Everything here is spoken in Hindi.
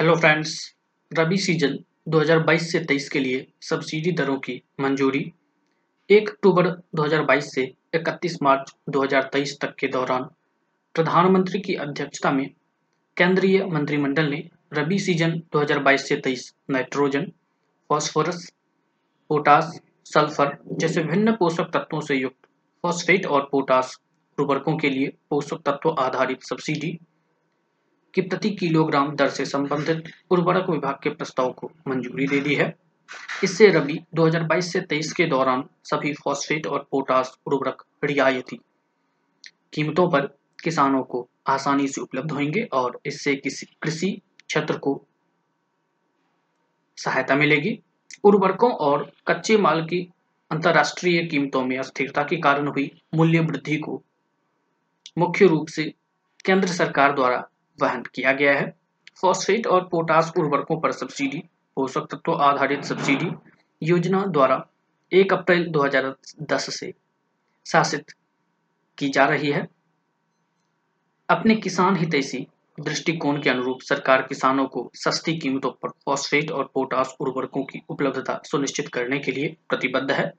हेलो फ्रेंड्स, रबी सीज़न 2022 से 23 के लिए सब्सिडी दरों की मंजूरी। 1 अक्टूबर 2022 से 31 मार्च 2023 तक के दौरान प्रधानमंत्री की अध्यक्षता में केंद्रीय मंत्रिमंडल ने रबी सीज़न 2022 से 23 नाइट्रोजन, फॉस्फोरस, पोटास, सल्फ़र जैसे भिन्न पोषक तत्वों से युक्त फॉस्फेट और पोटास उर्वरकों के लिए पोषक तत्व आधारित सब्सिडी की प्रति किलोग्राम दर से संबंधित उर्वरक विभाग के प्रस्ताव को मंजूरी दे दी है। इससे रबी 2022 से 23 के दौरान सभी फॉस्फेट और पोटास उर्वरक रियायती कीमतों पर किसानों को आसानी से उपलब्ध होंगे और इससे किसी कृषि क्षेत्र को सहायता मिलेगी। उर्वरकों और कच्चे माल की अंतर्राष्ट्रीय कीमतों में अस्थिरता के कारण हुई मूल्य वृद्धि को मुख्य रूप से केंद्र सरकार द्वारा वहन किया गया है। फॉस्फेट और पोटास उर्वरकों पर सब्सिडी पोषक तत्व आधारित सब्सिडी योजना द्वारा 1 अप्रैल 2010 से शासित की जा रही है। अपने किसान हितैषी दृष्टिकोण के अनुरूप सरकार किसानों को सस्ती कीमतों पर फॉस्फेट और पोटास उर्वरकों की उपलब्धता सुनिश्चित करने के लिए प्रतिबद्ध है।